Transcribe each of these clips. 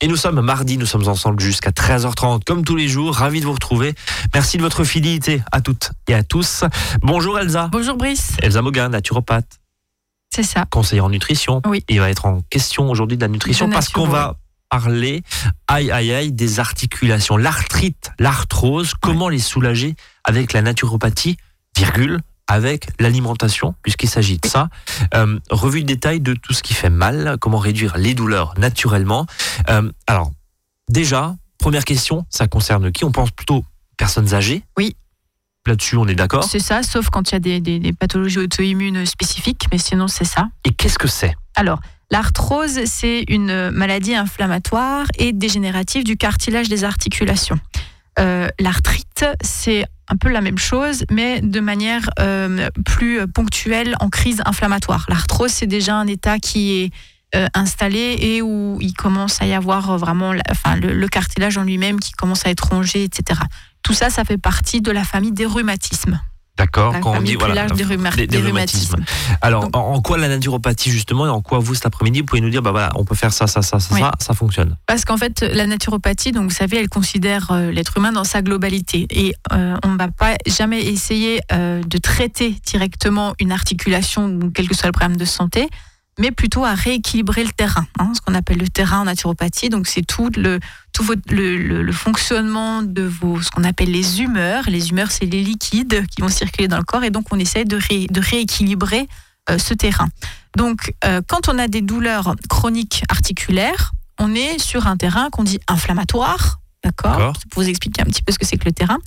Et nous sommes mardi, nous sommes ensemble jusqu'à 13h30, comme tous les jours. Ravi de vous retrouver. Merci de votre fidélité à toutes et à tous. Bonjour Elsa. Bonjour Brice. Elsa Mogan, naturopathe. C'est ça. Conseiller en nutrition. Oui. Il va être en question aujourd'hui de la nutrition De parce qu'on va parler, aïe aïe aïe, des articulations. L'arthrite, l'arthrose, comment les soulager avec la naturopathie, virgule, avec l'alimentation, puisqu'il s'agit de ça. Euh, revue de détail de tout ce qui fait mal, comment réduire les douleurs naturellement. Euh, alors, déjà, première question, ça concerne qui? On pense plutôt aux personnes âgées Oui. Là-dessus, on est d'accord. C'est ça, sauf quand il y a des, des- des pathologies auto-immunes spécifiques, mais sinon c'est ça. Et qu'est-ce que c'est? Alors, l'arthrose, c'est une maladie inflammatoire et dégénérative du cartilage des articulations. Euh, L'arthrite, c'est un peu la même chose, mais de manière euh, plus ponctuelle en crise inflammatoire. L'arthrose, c'est déjà un état qui est euh, installé et où il commence à y avoir vraiment enfin, le, le cartilage en lui-même qui commence à être rongé, etc. Tout ça, ça fait partie de la famille des rhumatismes. D'accord Quand on dit voilà, des, rhuma- des- des des rhumatismes. rhumatismes. Alors, Donc- en, en quoi la naturopathie justement et en quoi vous cet après-midi, vous pouvez nous dire, bah voilà, on peut faire ça, ça, ça, ça, Oui. ça, ça fonctionne? Parce qu'en fait, la naturopathie, donc vous savez, elle considère euh, l'être humain dans sa globalité. Et euh, on ne va pas jamais essayer euh, de traiter directement une articulation, quel que soit le problème de santé, mais plutôt à rééquilibrer le terrain, hein, ce qu'on appelle le terrain en naturopathie. Donc c'est tout le tout votre- le, le- le fonctionnement de vos ce qu'on appelle les humeurs. Les humeurs, c'est les liquides qui vont circuler dans le corps, et donc on essaie de, ré- de rééquilibrer euh, ce terrain. Donc euh, quand on a des douleurs chroniques articulaires, on est sur un terrain qu'on dit inflammatoire, d'accord? D'accord. Pour vous expliquer un petit peu ce que c'est que le terrain.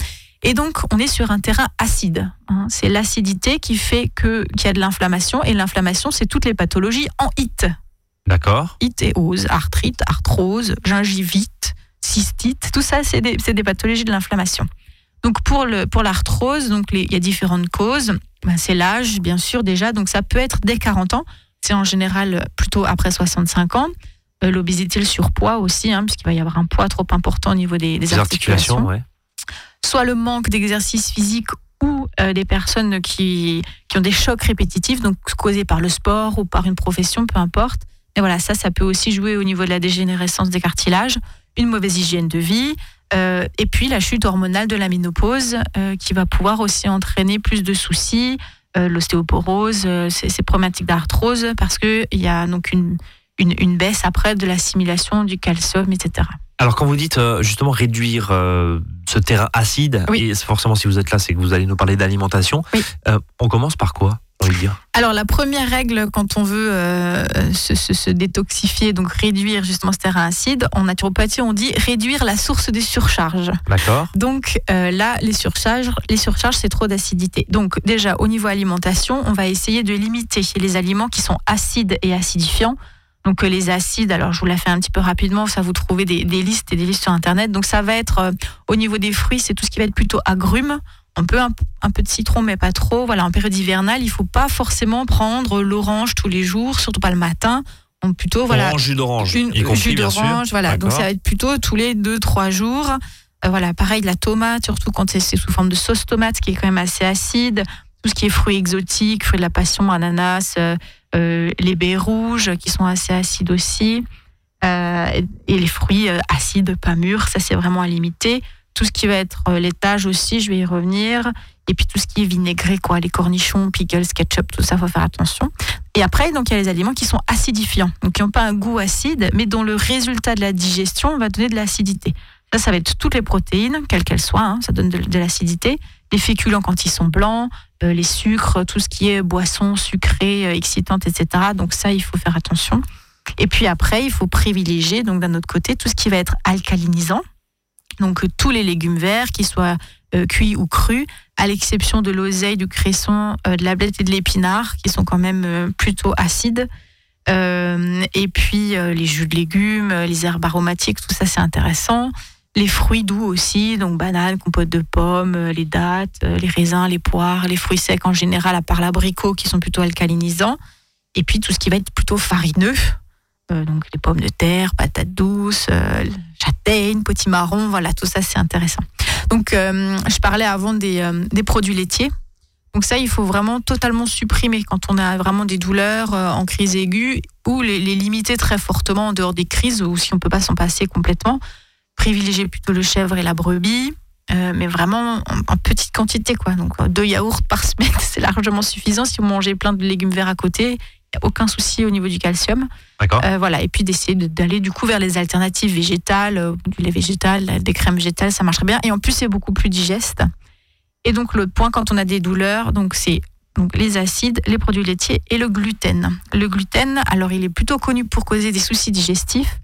Et donc, on est sur un terrain acide. hein. C'est l'acidité qui fait qu'il y a de l'inflammation. Et l'inflammation, c'est toutes les pathologies en it. D'accord Itéose, arthrite, arthrose, gingivite, cystite. Tout ça, c'est des, des pathologies de l'inflammation. Donc, pour le pour l'arthrose, donc il y a différentes causes. Ben, c'est l'âge, bien sûr, déjà. Donc, ça peut être dès 40 ans. C'est en général plutôt après 65 ans. Euh, L'obésité, le surpoids aussi, hein, puisqu'il va y avoir un poids trop important au niveau des, des articulations, articulations ouais. Soit le manque d'exercice physique ou euh, des personnes qui, qui ont des chocs répétitifs, donc causés par le sport ou par une profession, peu importe. Et voilà, ça, ça peut aussi jouer au niveau de la dégénérescence des cartilages, une mauvaise hygiène de vie, euh, et puis la chute hormonale de la ménopause euh, qui va pouvoir aussi entraîner plus de soucis, l'ostéoporose, ces, problématiques d'arthrose, parce qu'il y a donc une, une baisse après de l'assimilation du calcium, etc. Alors, quand vous dites euh, justement réduire euh, ce terrain acide, Oui. et forcément si vous êtes là, c'est que vous allez nous parler d'alimentation, Oui. euh, on commence par quoi Alors la première règle quand on veut euh, se, se- se détoxifier, donc réduire justement ce terrain acide, en naturopathie on dit réduire la source des surcharges. D'accord Donc euh, là les surcharges, les surcharges c'est trop d'acidité. Donc déjà au niveau alimentation, on va essayer de limiter les aliments qui sont acides et acidifiants. Donc euh, les acides, alors je vous la fais un petit peu rapidement, ça vous trouvez des, des listes et des listes sur internet. Donc ça va être euh, au niveau des fruits, c'est tout ce qui va être plutôt agrumes. Un peu, un, un peu de citron, mais pas trop. Voilà, en période hivernale, il faut pas forcément prendre l'orange tous les jours, surtout pas le matin. On plutôt voilà Orange, jus d'orange, une y compris, jus d'orange, voilà. Donc ça va être plutôt tous les deux trois jours. Euh, voilà, pareil la tomate, surtout quand c'est sous forme de sauce tomate, qui est quand même assez acide. Tout ce qui est fruits exotiques, fruits de la passion, ananas, euh, les baies rouges, qui sont assez acides aussi. Euh, et les fruits euh, acides, pas mûrs, ça c'est vraiment à limiter. Tout ce qui va être euh, laitage aussi, je vais y revenir. Et puis tout ce qui est vinaigré, quoi, les cornichons, pickles, ketchup, tout ça, faut faire attention. Et après, donc il y a les aliments qui sont acidifiants, donc qui n'ont pas un goût acide, mais dont le résultat de la digestion va donner de l'acidité. Ça, ça va être toutes les protéines, quelles qu'elles soient, hein, ça donne de l'acidité. Les féculents quand ils sont blancs, euh, les sucres, tout ce qui est boissons sucrées, euh, excitantes, etc. Donc ça, il faut faire attention. Et puis après, il faut privilégier, donc d'un autre côté, tout ce qui va être alcalinisant. Donc euh, tous les légumes verts, qu'ils soient euh, cuits ou crus, à l'exception de l'oseille, du cresson, de la blette et de l'épinard, qui sont quand même plutôt acides. Et puis les jus de légumes, les herbes aromatiques, tout ça c'est intéressant. Les fruits doux aussi, donc bananes, compote de pommes, euh, les dattes, euh, les raisins, les poires, les fruits secs en général, à part l'abricot qui sont plutôt alcalinisants. Et puis tout ce qui va être plutôt farineux, euh, donc les pommes de terre, patates douces, euh, châtaignes, potimarron, voilà, tout ça c'est intéressant. Donc je parlais avant des, des produits laitiers. Donc ça, il faut vraiment totalement supprimer quand on a vraiment des douleurs en crise aiguë ou les, les, limiter très fortement en dehors des crises ou si on peut pas s'en passer complètement. Privilégier plutôt le chèvre et la brebis, euh, mais vraiment en, en, petite quantité. quoi. Donc deux yaourts par semaine, c'est largement suffisant. Si vous mangez plein de légumes verts à côté, il n'y a aucun souci au niveau du calcium. D'accord. Euh, voilà. Et puis d'essayer d'aller du coup vers les alternatives végétales, euh, du lait végétal, des crèmes végétales, ça marcherait bien. Et en plus, c'est beaucoup plus digeste. Et donc l'autre point, quand on a des douleurs, donc c'est donc les acides, les produits laitiers et le gluten. Le gluten, alors il est plutôt connu pour causer des soucis digestifs,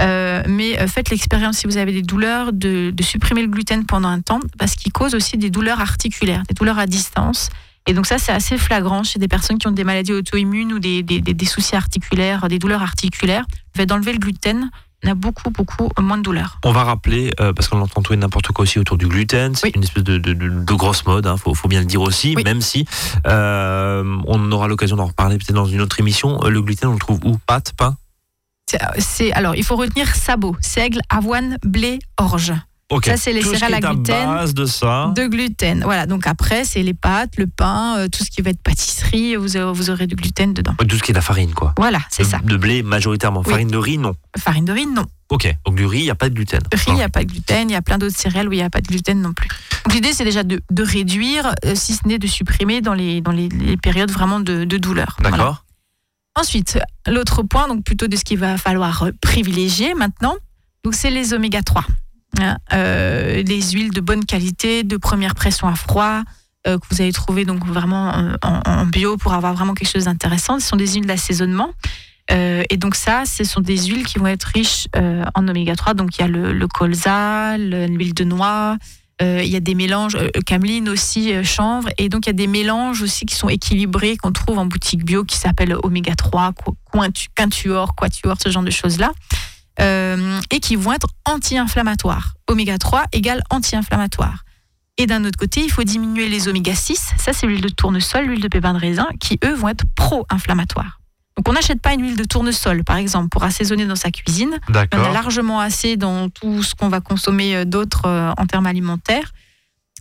euh, mais euh, faites l'expérience si vous avez des douleurs de, de, supprimer le gluten pendant un temps parce qu'il cause aussi des douleurs articulaires, des douleurs à distance. Et donc ça, c'est assez flagrant chez des personnes qui ont des maladies auto-immunes ou des, des, des, soucis articulaires, des douleurs articulaires. Le fait d'enlever le gluten, on a beaucoup, beaucoup moins de douleurs. On va rappeler, euh, parce qu'on entend tout et n'importe quoi aussi autour du gluten, c'est oui. une espèce de, de, de, de grosse mode, il hein, faut, faut, bien le dire aussi, oui. même si euh, on aura l'occasion d'en reparler peut-être dans une autre émission. Le gluten, on le trouve où? Pâte, pain? C'est, Alors, il faut retenir sabot, seigle, avoine, blé, orge. Okay. Ça, c'est les tout céréales ce à gluten. base de ça. De gluten. Voilà. Donc après, c'est les pâtes, le pain, euh, tout ce qui va être pâtisserie, vous aurez, vous aurez du gluten dedans. Tout ce qui est de la farine, quoi. Voilà, c'est ça. De blé majoritairement. Oui. Farine de riz, non. Farine de riz, non. Ok. Donc du riz, il n'y a pas de gluten. Riz, il n'y a pas de gluten. Il y a plein d'autres céréales où il n'y a pas de gluten non plus. Donc l'idée, c'est déjà de, de réduire, euh, si ce n'est de supprimer dans les, dans les, les périodes vraiment de, de douleur. D'accord. Voilà. Ensuite, l'autre point, donc plutôt de ce qu'il va falloir privilégier maintenant, donc c'est les oméga 3. Euh, des huiles de bonne qualité, de première pression à froid, euh, que vous allez trouver donc vraiment en, bio pour avoir vraiment quelque chose d'intéressant. Ce sont des huiles d'assaisonnement. Euh, et donc ça, ce sont des huiles qui vont être riches euh, en oméga 3. Donc il y a le, le colza, l'huile de noix, euh, il y a des mélanges, cameline aussi, chanvre. Et donc il y a des mélanges aussi qui sont équilibrés qu'on trouve en boutique bio qui s'appellent oméga 3, quintuor, quatuor, ce genre de choses-là euh, et qui vont être anti-inflammatoires. Oméga 3 égale anti-inflammatoire. Et d'un autre côté, il faut diminuer les oméga 6, ça c'est l'huile de tournesol, l'huile de pépin de raisin, qui eux vont être pro-inflammatoires. Donc on n'achète pas une huile de tournesol, par exemple, pour assaisonner dans sa cuisine. On a largement assez dans tout ce qu'on va consommer d'autres euh, en termes alimentaires.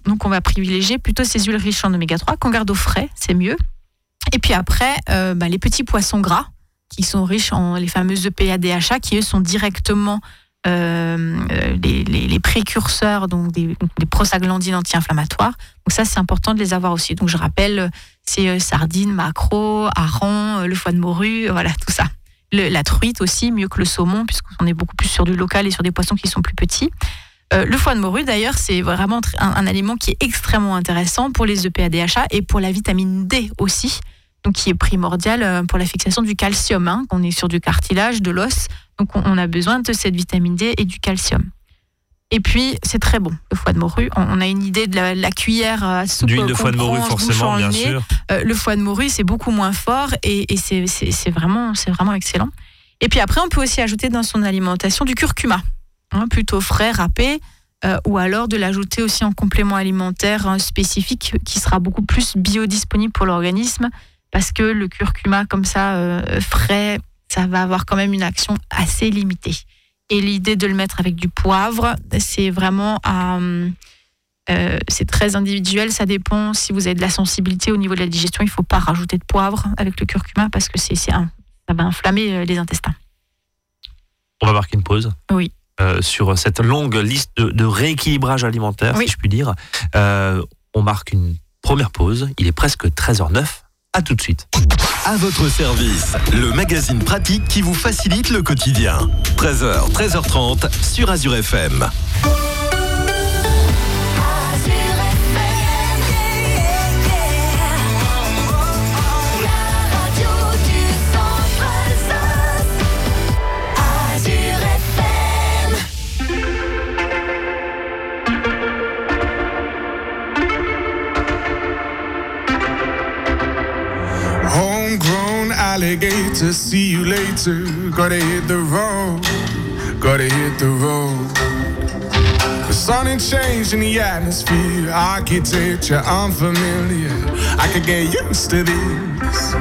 Donc on va privilégier plutôt ces huiles riches en oméga 3 qu'on garde au frais, c'est mieux. Et puis après, euh, bah, les petits poissons gras, qui sont riches en les fameuses EPA DHA, qui eux sont directement euh, les, les, les, précurseurs donc des, des prostaglandines anti-inflammatoires. Donc ça, c'est important de les avoir aussi. Donc je rappelle, c'est euh, sardines, maquereaux, harengs, euh, le foie de morue, voilà tout ça. La truite aussi, mieux que le saumon, puisqu'on est beaucoup plus sur du local et sur des poissons qui sont plus petits. Euh, le foie de morue, d'ailleurs, c'est vraiment un, un, aliment qui est extrêmement intéressant pour les EPA DHA et pour la vitamine D aussi donc qui est primordial pour la fixation du calcium. Hein. On est sur du cartilage, de l'os, donc on a besoin de cette vitamine D et du calcium. Et puis, c'est très bon, le foie de morue. On a une idée de la, la cuillère à soupe. D'huile de foie de morue, forcément, bien nez. sûr. Euh, le foie de morue, c'est beaucoup moins fort et, et c'est vraiment, vraiment excellent. Et puis après, on peut aussi ajouter dans son alimentation du curcuma, hein, plutôt frais, râpé, euh, ou alors de l'ajouter aussi en complément alimentaire hein, spécifique qui sera beaucoup plus biodisponible pour l'organisme parce que le curcuma comme ça euh, frais, ça va avoir quand même une action assez limitée. Et l'idée de le mettre avec du poivre, c'est vraiment à, euh, c'est très individuel, ça dépend si vous avez de la sensibilité au niveau de la digestion, il ne faut pas rajouter de poivre avec le curcuma parce que c'est ça va inflammer les intestins. On va marquer une pause. Oui. Euh, sur cette longue liste de, de rééquilibrage alimentaire, oui. si je puis dire. Euh, on marque une première pause. Il est presque 13h09. À tout de suite. À votre service, le magazine pratique qui vous facilite le quotidien. 13h, 13h30 sur Azure FM. Alligator. See you later. Gotta hit the road. Gotta hit the road. The sun ain't changed in the atmosphere. Architecture unfamiliar. I could get used to this.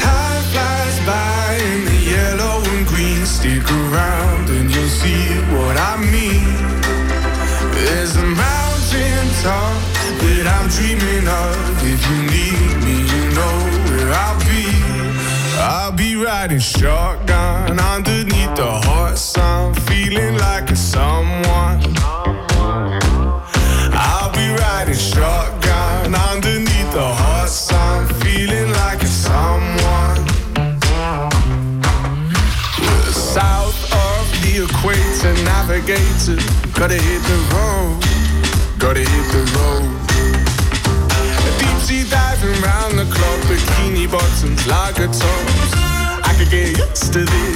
Time flies by in the yellow and green. Stick around and you'll see what I mean. There's a mountain top that I'm dreaming of. If you need me, you know I'll be. I'll be riding shotgun underneath the hot sun, feeling like a someone. I'll be riding shotgun underneath the hot sun, feeling like a someone. South of the equator, navigator. Gotta hit the road, gotta hit the road. Deep sea diving round the clock, bikini bottoms, lager tops. I could get used to this.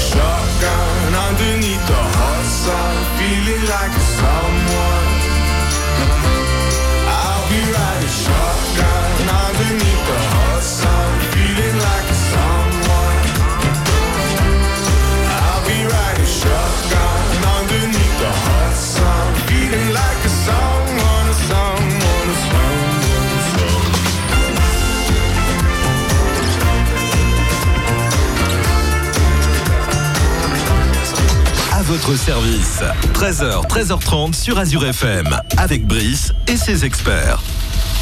service. 13h, 13h30 sur Azure FM. Avec Brice et ses experts.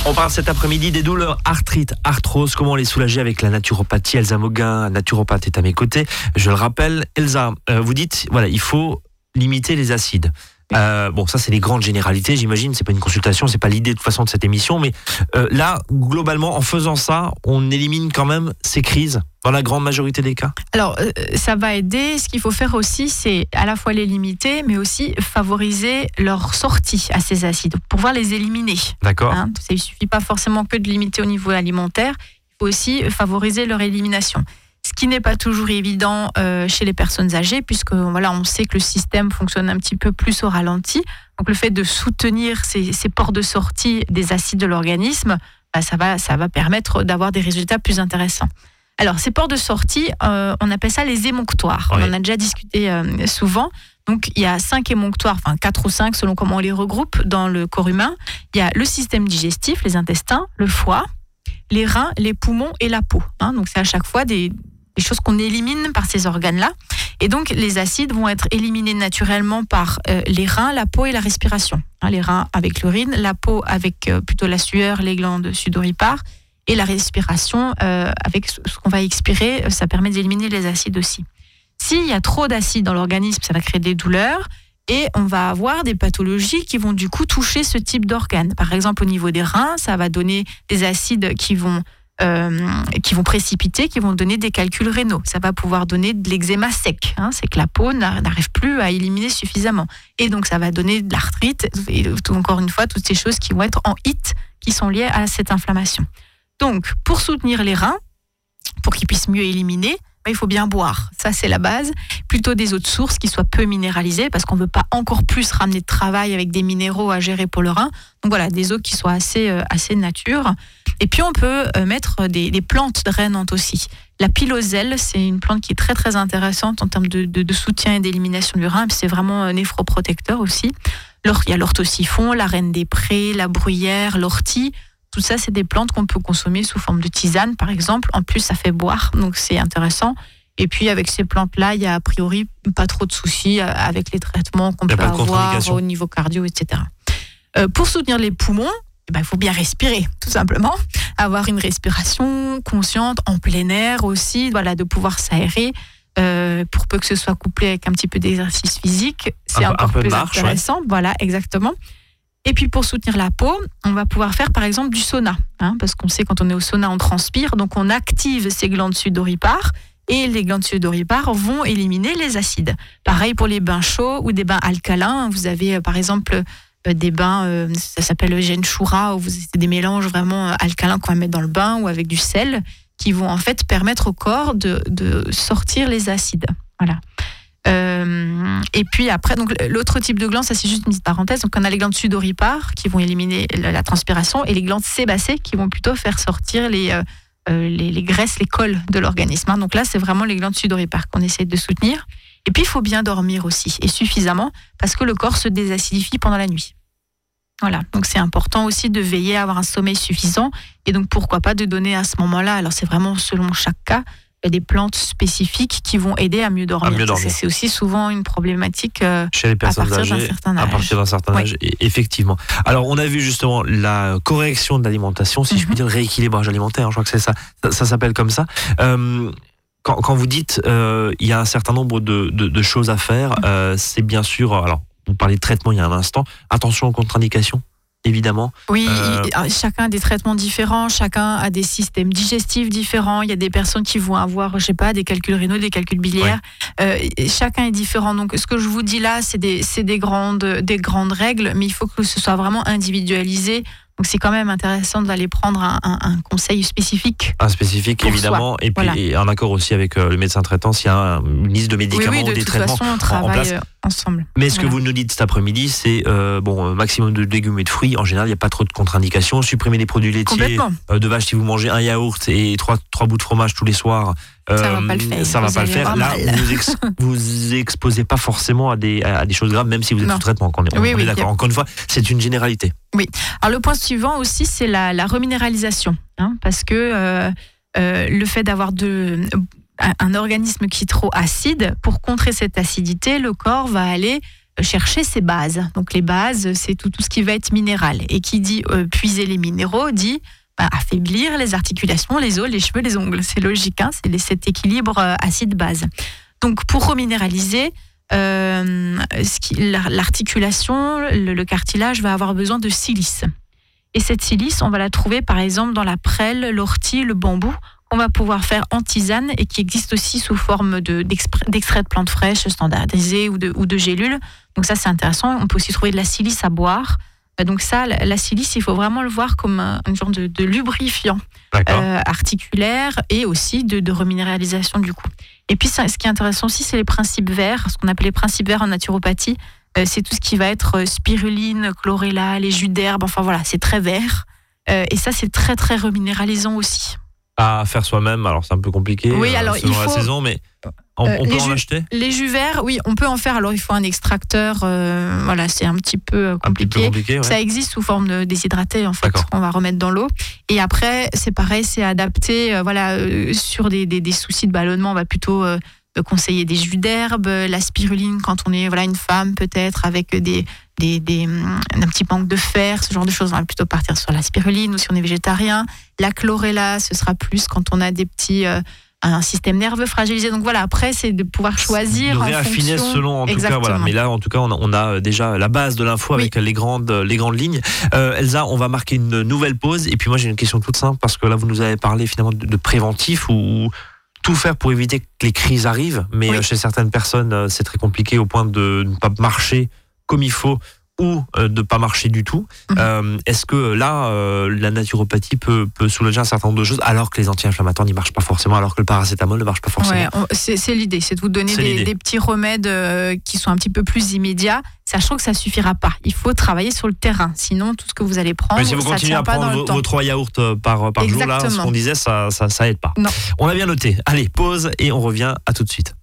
On parle cet après-midi des douleurs arthrite, arthrose, comment les soulager avec la naturopathie. Elsa Moguin, naturopathe, est à mes côtés. Je le rappelle, Elsa, euh, vous dites, voilà, il faut limiter les acides. Euh, bon, ça c'est les grandes généralités, j'imagine. C'est pas une consultation, c'est pas l'idée de toute façon de cette émission, mais euh, là, globalement, en faisant ça, on élimine quand même ces crises dans la grande majorité des cas. Alors, euh, ça va aider. Ce qu'il faut faire aussi, c'est à la fois les limiter, mais aussi favoriser leur sortie à ces acides, pour pouvoir les éliminer. D'accord. Hein. Il ne suffit pas forcément que de limiter au niveau alimentaire, il faut aussi favoriser leur élimination. Ce qui n'est pas toujours évident euh, chez les personnes âgées, puisque voilà, on sait que le système fonctionne un petit peu plus au ralenti. Donc le fait de soutenir ces, ces ports de sortie des acides de l'organisme, bah, ça, va, ça va permettre d'avoir des résultats plus intéressants. Alors, ces ports de sortie, euh, on appelle ça les émonctoires. Oui. On en a déjà discuté euh, souvent. Donc, il y a cinq émonctoires, enfin quatre ou cinq selon comment on les regroupe dans le corps humain. Il y a le système digestif, les intestins, le foie, les reins, les poumons et la peau. hein. donc, c'est à chaque fois des, choses qu'on élimine par ces organes-là. Et donc, les acides vont être éliminés naturellement par euh, les reins, la peau et la respiration. Hein, les reins avec l'urine, la peau avec euh, plutôt la sueur, les glandes sudoripares, et la respiration euh, avec ce qu'on va expirer, ça permet d'éliminer les acides aussi. S'il y a trop d'acides dans l'organisme, ça va créer des douleurs et on va avoir des pathologies qui vont du coup toucher ce type d'organes. Par exemple, au niveau des reins, ça va donner des acides qui vont euh, qui vont précipiter, qui vont donner des calculs rénaux. Ça va pouvoir donner de l'eczéma sec. hein. c'est que la peau n'a- n'arrive plus à éliminer suffisamment. Et donc, ça va donner de l'arthrite. Et encore une fois, toutes ces choses qui vont être en hit, qui sont liées à cette inflammation. Donc, pour soutenir les reins, pour qu'ils puissent mieux éliminer, bah, il faut bien boire. Ça, c'est la base. Plutôt des eaux de source qui soient peu minéralisées, parce qu'on ne veut pas encore plus ramener de travail avec des minéraux à gérer pour le rein. Donc voilà, des eaux qui soient assez, euh, assez nature. Et puis, on peut euh, mettre des, plantes drainantes aussi. La piloselle, c'est une plante qui est très, très intéressante en termes de, soutien et d'élimination du rein. C'est vraiment néphroprotecteur aussi. Il y a l'orthosiphon, la reine des prés, la bruyère, l'ortie. Tout ça, c'est des plantes qu'on peut consommer sous forme de tisane, par exemple. En plus, ça fait boire, donc c'est intéressant. Et puis, avec ces plantes-là, il y a a priori pas trop de soucis euh, avec les traitements qu'on peut avoir contre-indication. au niveau cardio, etc. Euh, pour soutenir les poumons, eh ben, il faut bien respirer, tout simplement. Avoir une respiration consciente, en plein air aussi, voilà, de pouvoir s'aérer. Euh, pour peu que ce soit couplé avec un petit peu d'exercice physique, c'est Un peu- un plus marche, intéressant. Voilà, exactement. Et puis pour soutenir la peau, on va pouvoir faire par exemple du sauna, hein, parce qu'on sait quand on est au sauna, on transpire, donc on active ces glandes sudoripares et les glandes sudoripares vont éliminer les acides. Pareil pour les bains chauds ou des bains alcalins. Vous avez euh, par exemple euh, des bains, euh, ça s'appelle le genshura, où vous c'est des mélanges vraiment alcalins qu'on va mettre dans le bain ou avec du sel, qui vont en fait permettre au corps de, sortir les acides. Voilà. Et puis après, donc l'autre type de glandes, ça c'est juste une petite parenthèse. Donc on a les glandes sudoripares qui vont éliminer la, transpiration et les glandes sébacées qui vont plutôt faire sortir les, les, les graisses, les cols de l'organisme. hein. Donc là, c'est vraiment les glandes sudoripares qu'on essaie de soutenir. Et puis il faut bien dormir aussi et suffisamment parce que le corps se désacidifie pendant la nuit. Voilà, donc c'est important aussi de veiller à avoir un sommeil suffisant et donc pourquoi pas de donner à ce moment-là. Alors c'est vraiment selon chaque cas des plantes spécifiques qui vont aider à mieux dormir. dormir. C'est- aussi souvent une problématique euh, Chez les à personnes partir d'un âgées. certain À partir d'un certain âge, et- effectivement. Alors, on a vu justement la correction de l'alimentation, si je puis Mhm. dire, le rééquilibrage alimentaire, je crois que c'est ça, ça, ça s'appelle comme ça. Euh, quand, quand vous dites euh, il y a un certain nombre de, de- de choses à faire, c'est bien sûr, alors, vous parlez de traitement il y a un instant, attention aux contre-indications, évidemment. Oui, Euh, il- chacun a des traitements différents, chacun a des systèmes digestifs différents. Il y a des personnes qui vont avoir, je sais pas, des calculs rénaux, des calculs biliaires. Euh, chacun est différent. Donc, ce que je vous dis là, c'est des, des grandes, des grandes règles, mais il faut que ce soit vraiment individualisé. Donc, c'est quand même intéressant d'aller prendre un, un- un conseil spécifique. Un spécifique, évidemment, et puis voilà. et en accord aussi avec euh, le médecin traitant s'il y a un- une liste de Oui, médicaments oui, ou de des toute traitements. façon, on place. travaille euh, ensemble. Mais ce que vous nous dites cet après-midi, c'est euh, bon, euh, maximum de légumes et de fruits. En général, il n'y a pas trop de contre-indications. Supprimer les produits laitiers euh, de vache si vous mangez un yaourt et trois, trois bouts de fromage tous les soirs. euh, Ça va pas le faire. Ça va pas le faire. Là, vous ex- vous exposez pas forcément à des, à des choses graves, même si vous êtes Non. sous traitement. On est, on Oui, est oui, d'accord. Encore une fois, c'est une généralité. Alors le point suivant aussi, c'est la, la reminéralisation, hein, parce que le fait d'avoir de un, organisme qui est trop acide, pour contrer cette acidité, le corps va aller chercher ses bases. Donc les bases, c'est tout, ce qui va être minéral. Et qui dit euh, puiser les minéraux dit bah, affaiblir les articulations, les os, les cheveux, les ongles. C'est logique, hein, c'est cet équilibre euh, acide-base. Donc pour reminéraliser, euh, l'articulation, le, le cartilage va avoir besoin de silice. Et cette silice, on va la trouver par exemple dans la prêle, l'ortie, le bambou, qu'on va pouvoir faire en tisane et qui existe aussi sous forme d'extrait de, plantes fraîches standardisées ou de, ou de gélules. Donc ça, c'est intéressant. On peut aussi trouver de la silice à boire. Euh, Donc ça, la, silice, il faut vraiment le voir comme un, un genre de, de lubrifiant euh, articulaire et aussi de, de reminéralisation du coup. Et puis ça, ce qui est intéressant aussi, c'est les principes verts, ce qu'on appelle les principes verts en naturopathie. Euh, c'est tout ce qui va être spiruline, chlorella, les jus d'herbe, enfin voilà, c'est très vert. Euh, et ça, c'est très très reminéralisant aussi. À faire soi-même, alors c'est un peu compliqué Oui, euh, alors, selon il la faut- saison, mais on, Euh, on peut les en acheter Les jus verts, oui, on peut en faire. Alors il faut un extracteur, euh, voilà, c'est un petit peu un petit peu compliqué. compliqué. ouais. Ça existe sous forme de déshydraté en fait, qu'on va remettre dans l'eau. Et après, c'est pareil, c'est adapté. euh, voilà, sur des, des, des soucis de ballonnement, on va plutôt conseiller des jus d'herbe, euh, la spiruline quand on est voilà une femme peut-être avec des des, des hum, un petit manque de fer, ce genre de choses. On va plutôt partir sur la spiruline ou si on est végétarien. La chlorella, ce sera plus quand on a des petits euh, un système nerveux fragilisé. Donc voilà, après c'est de pouvoir choisir. de réaffiner fonction- selon en tout cas voilà mais là en tout cas on a, on a déjà la base de l'info Oui. avec les grandes les grandes lignes Euh, Elsa on va marquer une nouvelle pause et puis moi j'ai une question toute simple parce que là vous nous avez parlé finalement de, de préventif ou tout faire pour éviter que les crises arrivent mais Oui. euh, chez certaines personnes euh, c'est très compliqué au point de ne pas marcher comme il faut ou euh, de pas marcher du tout. Mhm. Euh, Est-ce que là, euh, la naturopathie peut, peut soulager un certain nombre de choses alors que les anti-inflammatoires n'y marchent pas forcément, alors que le paracétamol ne marche pas forcément? Ouais, c'est l'idée, c'est de vous donner des, petits remèdes euh, qui sont un petit peu plus immédiats, sachant que ça suffira pas. Il faut travailler sur le terrain, sinon tout ce que vous allez prendre, Mais si vous ça continuez tient à pas prendre vos, vos trois yaourts par, jour, là, ce qu'on disait, ça, ça, ça aide pas. Non. On a bien noté. Allez, pause et on revient à tout de suite.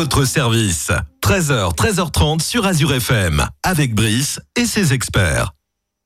Votre service. 13h, 13h30 sur Azure FM, avec Brice et ses experts.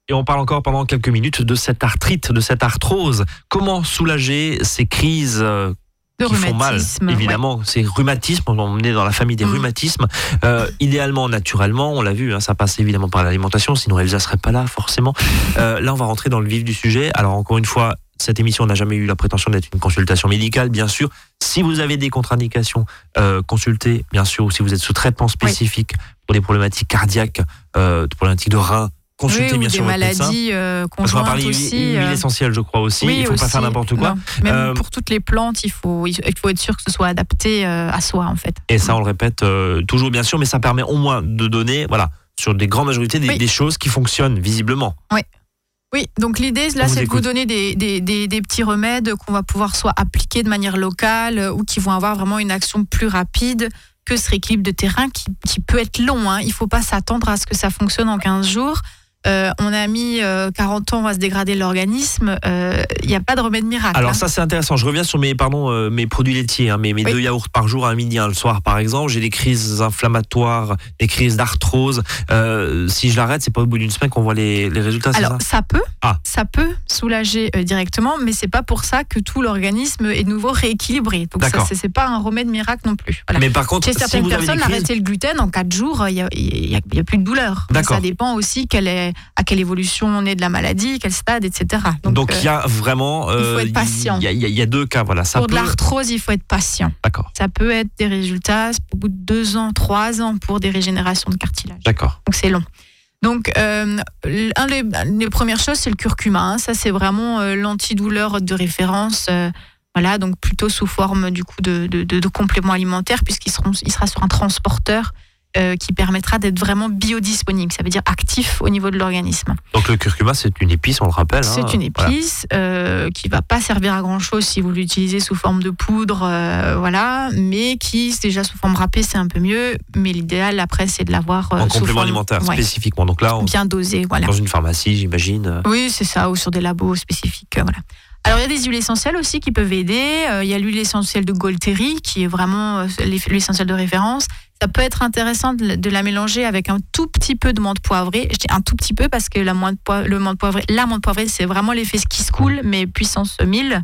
Et on parle encore pendant quelques minutes de cette arthrite, de cette arthrose. Comment soulager ces crises euh, De qui font mal, rhumatisme, évidemment. C'est rhumatisme, on est dans la famille des Mhm. rhumatismes. Euh, idéalement, naturellement, on l'a vu, hein, ça passe évidemment par l'alimentation, sinon Elsa serait pas là, forcément. Euh, là, on va rentrer dans le vif du sujet. Alors, encore une fois, cette émission n'a jamais eu la prétention d'être une consultation médicale, bien sûr. Si vous avez des contre-indications, euh, consultez, bien sûr, ou si vous êtes sous traitement spécifique pour des problématiques cardiaques, euh, des problématiques de reins, consultez Oui, ou bien des sûr votre médecin. maladies euh, Parce qu'on va conjointes parler aussi. huile, euh, essentielle, je crois aussi. oui, il faut pas faire n'importe quoi. Non. Même Euh, pour toutes les plantes, il faut, il faut être sûr que ce soit adapté à soi, en fait. Et ça, on le répète toujours, bien sûr, mais ça permet au moins de donner, voilà, sur des grandes majorités, des, Oui. des choses qui fonctionnent visiblement. Oui, donc l'idée, là, c'est de vous donner des, des, des, des petits remèdes qu'on va pouvoir soit appliquer de manière locale euh, ou qui vont avoir vraiment une action plus rapide que ce rééquilibre de terrain qui, qui peut être long. Hein. Il ne faut pas s'attendre à ce que ça fonctionne en 15 jours. Euh, on a mis euh, 40 ans à se dégrader l'organisme. Euh, Il n'y a pas de remède miracle. Alors hein. ça, c'est intéressant. Je reviens sur mes, pardon, euh, mes produits laitiers, hein, mes, mes Oui. deux yaourts par jour, un midi, un le soir, par exemple. J'ai des crises inflammatoires, des crises d'arthrose. Si je l'arrête, c'est pas au bout d'une semaine qu'on voit les, les résultats, Alors, ça? ça peut, Ah. ça peut soulager directement, mais c'est pas pour ça que tout l'organisme est de nouveau rééquilibré. Donc ça, c'est pas un remède miracle non plus. Voilà. Mais par contre, Chez si certaines vous avez des personnes, crises, arrêter le gluten en 4 jours, il n'y a, a- plus de douleur. Ça dépend aussi quelle est, à quelle évolution on est de la maladie, quel stade, etc. donc euh, il y a vraiment, euh, il faut être patient. Il y, a- y y deux cas, voilà. Ça pour peut, de l'arthrose, il faut être patient. d'accord, Ça peut être des résultats au bout de 2 ans, 3 ans pour des régénérations de cartilage. d'accord. Donc c'est long. Donc, euh, un des, une des premières choses, c'est le curcuma. hein. Ça, c'est vraiment euh, l'antidouleur de référence. euh, voilà, donc plutôt sous forme du coup de, de, de- de compléments alimentaires, puisqu'il il sera sur un transporteur euh, qui permettra d'être vraiment biodisponible. Ça veut dire actif au niveau de l'organisme. Donc le curcuma, c'est une épice, on le rappelle. hein. C'est une Voilà. épice euh, qui va pas servir à grand chose si vous l'utilisez sous forme de poudre, euh, voilà, mais qui déjà sous forme râpée c'est un peu mieux. Mais l'idéal après c'est de l'avoir euh, En complément forme- alimentaire, ouais, spécifiquement. Donc là, on- bien dosé, voilà. dans une pharmacie, j'imagine. Oui, c'est ça, ou sur des labos spécifiques. voilà. Alors, il y a des huiles essentielles aussi qui peuvent aider. Euh, Il y a l'huile essentielle de Golteri, qui est vraiment l'huile essentielle de référence. Ça peut être intéressant de, de la mélanger avec un tout petit peu de menthe poivrée. Je dis un tout petit peu parce que la menthe poi- le menthe poivrée, la menthe poivrée, c'est vraiment l'effet qui se coule, mais puissance 1000.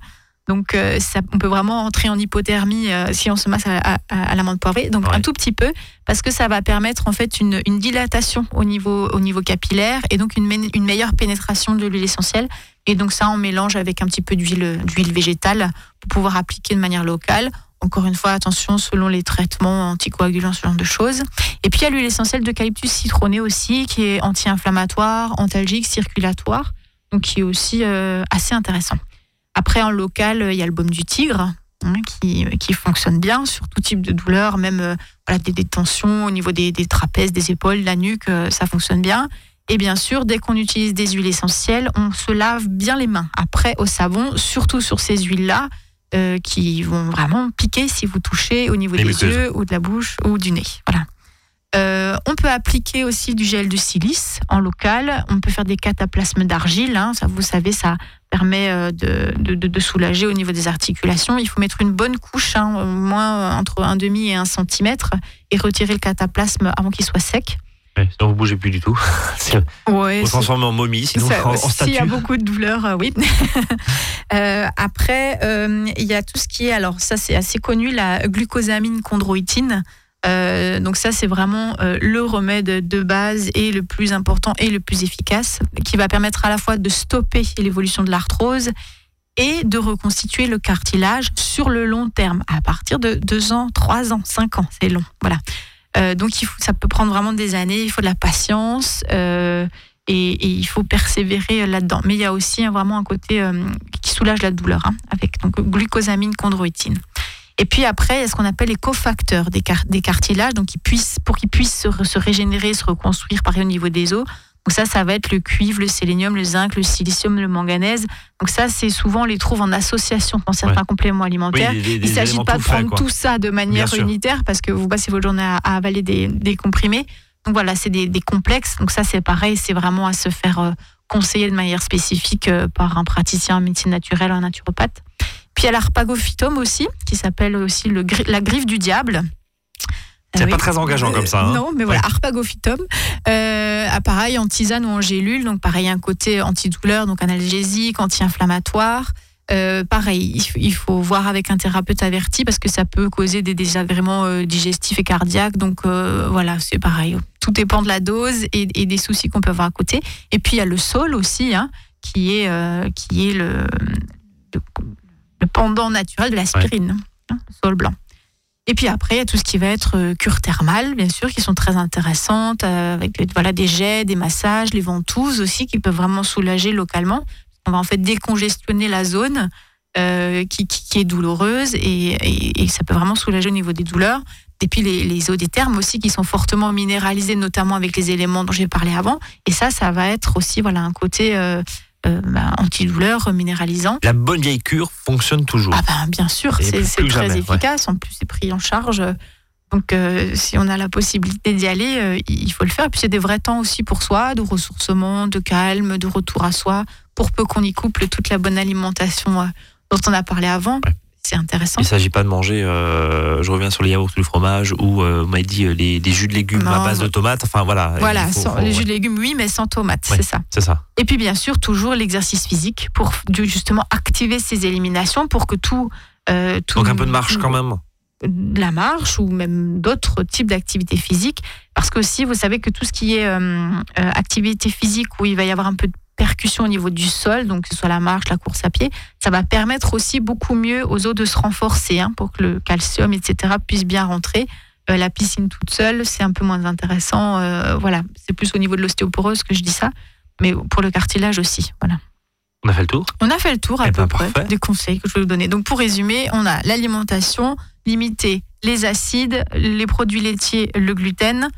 Donc, euh, ça, on peut vraiment entrer en hypothermie euh, si on se masse à, à- à la menthe poivrée. Donc, Ouais. un tout petit peu, parce que ça va permettre en fait une, une dilatation au niveau, au niveau capillaire et donc une, meilleure pénétration de l'huile essentielle. Et donc, ça, on mélange avec un petit peu d'huile végétale pour pouvoir appliquer de manière locale. Encore une fois, attention selon les traitements anticoagulants, ce genre de choses. Et puis, il y a l'huile essentielle d'eucalyptus citronné aussi, qui est anti-inflammatoire, antalgique, circulatoire, donc qui est aussi euh, assez intéressant. Après, en local, il y a le baume du tigre, hein, qui, qui fonctionne bien sur tout type de douleur, même euh, des, tensions au niveau des, trapèzes, des épaules, la nuque, euh, ça fonctionne bien. Et bien sûr, dès qu'on utilise des huiles essentielles, on se lave bien les mains. Après, au savon, surtout sur ces huiles-là, euh, qui vont vraiment piquer si vous touchez au niveau Les des muqueuses. yeux ou de la bouche ou du nez. Voilà. Euh, on peut appliquer aussi du gel de silice en local. On peut faire des cataplasmes d'argile. hein. Ça, vous savez, ça permet euh, de, de- de- de soulager au niveau des articulations. Il faut mettre une bonne couche, hein, au moins entre un demi et un centimètre, et retirer le cataplasme avant qu'il soit sec. Ouais, sinon, vous bougez plus du tout. Ouais, vous transformez en momie, sinon ça, en, en S'il statue. y a beaucoup de douleurs, euh, oui. Euh, après, euh, il y a tout ce qui est, alors ça c'est assez connu, la glucosamine chondroïtine. Euh, donc ça c'est vraiment le remède de base et le plus important et le plus efficace qui va permettre à la fois de stopper l'évolution de l'arthrose et de reconstituer le cartilage sur le long terme à partir de 2 ans, 3 ans, 5 ans, c'est long. Voilà. Euh, donc il faut, ça peut prendre vraiment des années, il faut de la patience euh, et, et il faut persévérer là-dedans. Mais il y a aussi hein, vraiment un côté euh, qui soulage la douleur hein, avec donc glucosamine chondroïtine. Et puis après, il y a ce qu'on appelle les cofacteurs des, car- des cartilages, donc puissent, pour qu'ils puissent se, se régénérer, se reconstruire, pareil au niveau des os. Donc ça, ça va être le cuivre, le sélénium, le zinc, le silicium, le manganèse. Donc ça, c'est souvent on les trouve en association dans certains Ouais. compléments alimentaires. des- des- des Il ne s'agit pas de prendre quoi. tout ça de manière unitaire parce que vous passez votre journée à, à avaler des, des comprimés. Donc voilà, c'est des, complexes. Donc ça, c'est pareil, c'est vraiment à se faire euh, conseiller de manière spécifique euh, par un praticien en médecine naturelle un naturopathe. Puis il y a l'arpagophytome aussi, qui s'appelle aussi le, la griffe du diable. C'est Oui. pas très engageant comme ça. hein. Non, mais voilà, Arpagophytum. Euh, pareil, en tisane ou en gélule. Donc, pareil, un côté antidouleur, donc analgésique, anti-inflammatoire. Euh, pareil, il, faut voir avec un thérapeute averti parce que ça peut causer des désagréments euh, digestifs et cardiaques. Donc, euh, voilà, c'est pareil. Tout dépend de la dose et, et des soucis qu'on peut avoir à côté. Et puis, il y a le sol aussi, hein, qui est, qui est le, le, le pendant naturel de l'aspirine, hein, le sol blanc. Et puis après, il y a tout ce qui va être euh, cure thermale, bien sûr, qui sont très intéressantes, euh, avec voilà, des jets, des massages, les ventouses aussi, qui peuvent vraiment soulager localement. On va en fait décongestionner la zone euh, qui, est douloureuse et, ça peut vraiment soulager au niveau des douleurs. Et puis les, eaux des thermes aussi, qui sont fortement minéralisées, notamment avec les éléments dont j'ai parlé avant. Et ça, ça va être aussi voilà, un côté euh, bah, antidouleur, minéralisant. La bonne vieille cure fonctionne toujours. Ah ben, bien sûr, c'est très jamais, ouais. efficace. En plus, c'est pris en charge. Donc, euh, si on a la possibilité d'y aller, euh, il faut le faire. Et puis, c'est des vrais temps aussi pour soi, de ressourcement, de calme, de retour à soi, pour peu qu'on y couple toute la bonne alimentation euh, dont on a parlé avant. Ouais. C'est intéressant. Il ne s'agit pas de manger, euh, je reviens sur les yaourts ou le fromage, ou euh, vous m'avez dit euh, les, jus de légumes à Non. base de tomates. Enfin voilà. Voilà, il faut- sans- faut- les jus de légumes, oui, mais sans tomates, Ouais. c'est ça. C'est ça. Et puis bien sûr, toujours l'exercice physique pour justement activer ces éliminations pour que tout... euh, tout Donc un peu de marche quand même. la marche ou même d'autres types d'activités physiques. Parce que aussi, vous savez que tout ce qui est euh, euh, activité physique où il va y avoir un peu de percussion au niveau du sol, donc que ce soit la marche, la course à pied, ça va permettre aussi beaucoup mieux aux os de se renforcer hein, pour que le calcium, etc., puisse bien rentrer. Euh, la piscine toute seule, c'est un peu moins intéressant. euh, voilà, c'est plus au niveau de l'ostéoporose que je dis ça, mais pour le cartilage aussi. Voilà. On a fait le tour? On a fait le tour à Eh peu ben, près parfait. des conseils que je vais vous donner. Donc pour résumer, on a l'alimentation, limiter les acides, les produits laitiers, le gluten,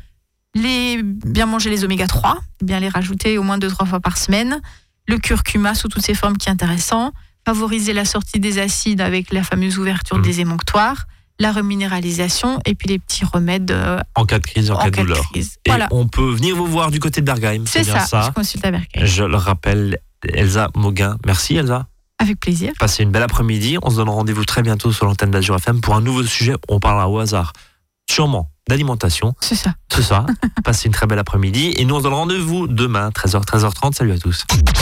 les, bien manger les oméga 3, bien les rajouter au moins deux trois fois par semaine, le curcuma sous toutes ses formes qui est intéressant, favoriser la sortie des acides avec la fameuse ouverture Mhm. des émonctoires, la reminéralisation et puis les petits remèdes euh, En cas de crise, en, en cas de douleur. crise. Et Voilà, on peut venir vous voir du côté de Bergheim. c'est ça, ça. Je consulte à Berkay. Je le rappelle, Elsa Mauguin. Merci Elsa. Avec plaisir. Passez une belle après-midi. On se donne rendez-vous très bientôt sur l'antenne d'Azur FM pour un nouveau sujet. On parlera au hasard, sûrement d'alimentation. C'est ça. C'est ça. Passez une très belle après-midi. Et nous, on se donne rendez-vous demain, 13h, 13h30. Salut à tous.